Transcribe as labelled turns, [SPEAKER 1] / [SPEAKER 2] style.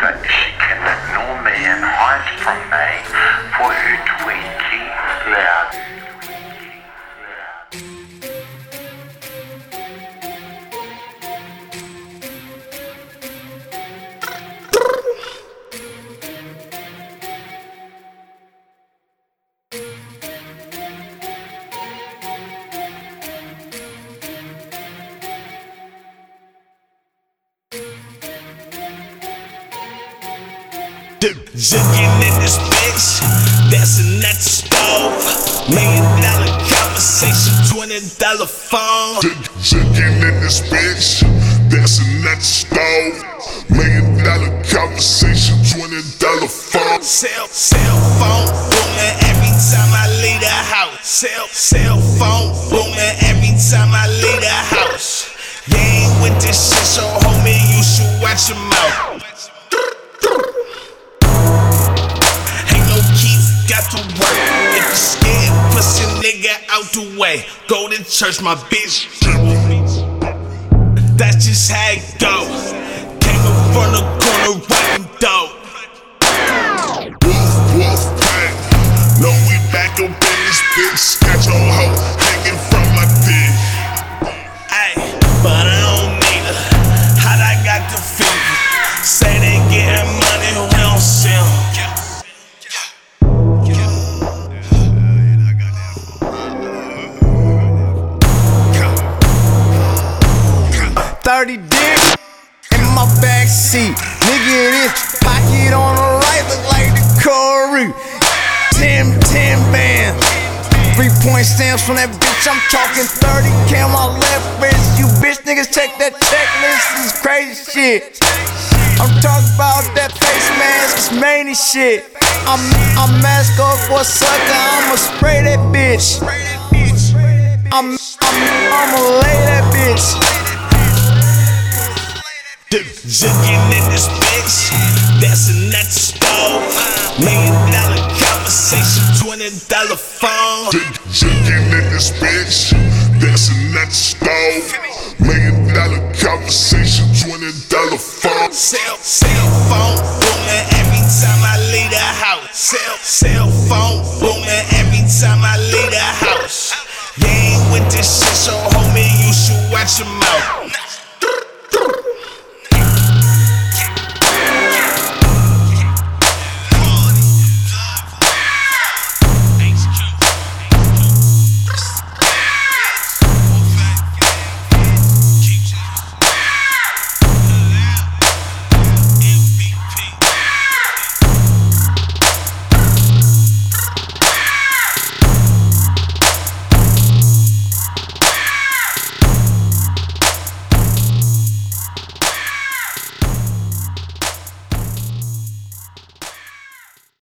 [SPEAKER 1] that
[SPEAKER 2] Jigging in this bitch, dancing at the stove. Million dollar conversation, twenty dollar phone.
[SPEAKER 3] Jigging in this bitch, dancing at the stove. Million dollar conversation, twenty dollar phone.
[SPEAKER 2] Cell, cell phone booming every time I leave the house. Cell, cell phone booming every time I leave the house. You ain't with this shit, so homie, you should watch your mouth. Out the way. Go to church, my bitch. That's just how it go. Came up from the corner, rapping dope.
[SPEAKER 3] Wolf, wolf, pack.
[SPEAKER 2] Know we back up in this bitch. Got your
[SPEAKER 4] backseat. Nigga, this pocket on the right look like the Corey. Tim, 10 band. Three point stamps from that bitch. I'm talking 30 K on my left wrist. You bitch niggas check that checklist. This is crazy shit. I'm talking about that face mask. It's many shit. I'm I'm mask off for a sucker. I'ma spray that bitch. I'm I'm I'ma lay that
[SPEAKER 2] Jugging in this bitch, dancing at the stove. Million dollar conversation, twenty dollar phone.
[SPEAKER 3] Jugging in this bitch, dancing at the stove. Million dollar conversation, twenty dollar phone.
[SPEAKER 2] Cell, cell phone booming every time I leave the house. Cell, cell phone booming every time I leave the house. You ain't with this shit, so homie, you should watch your mouth.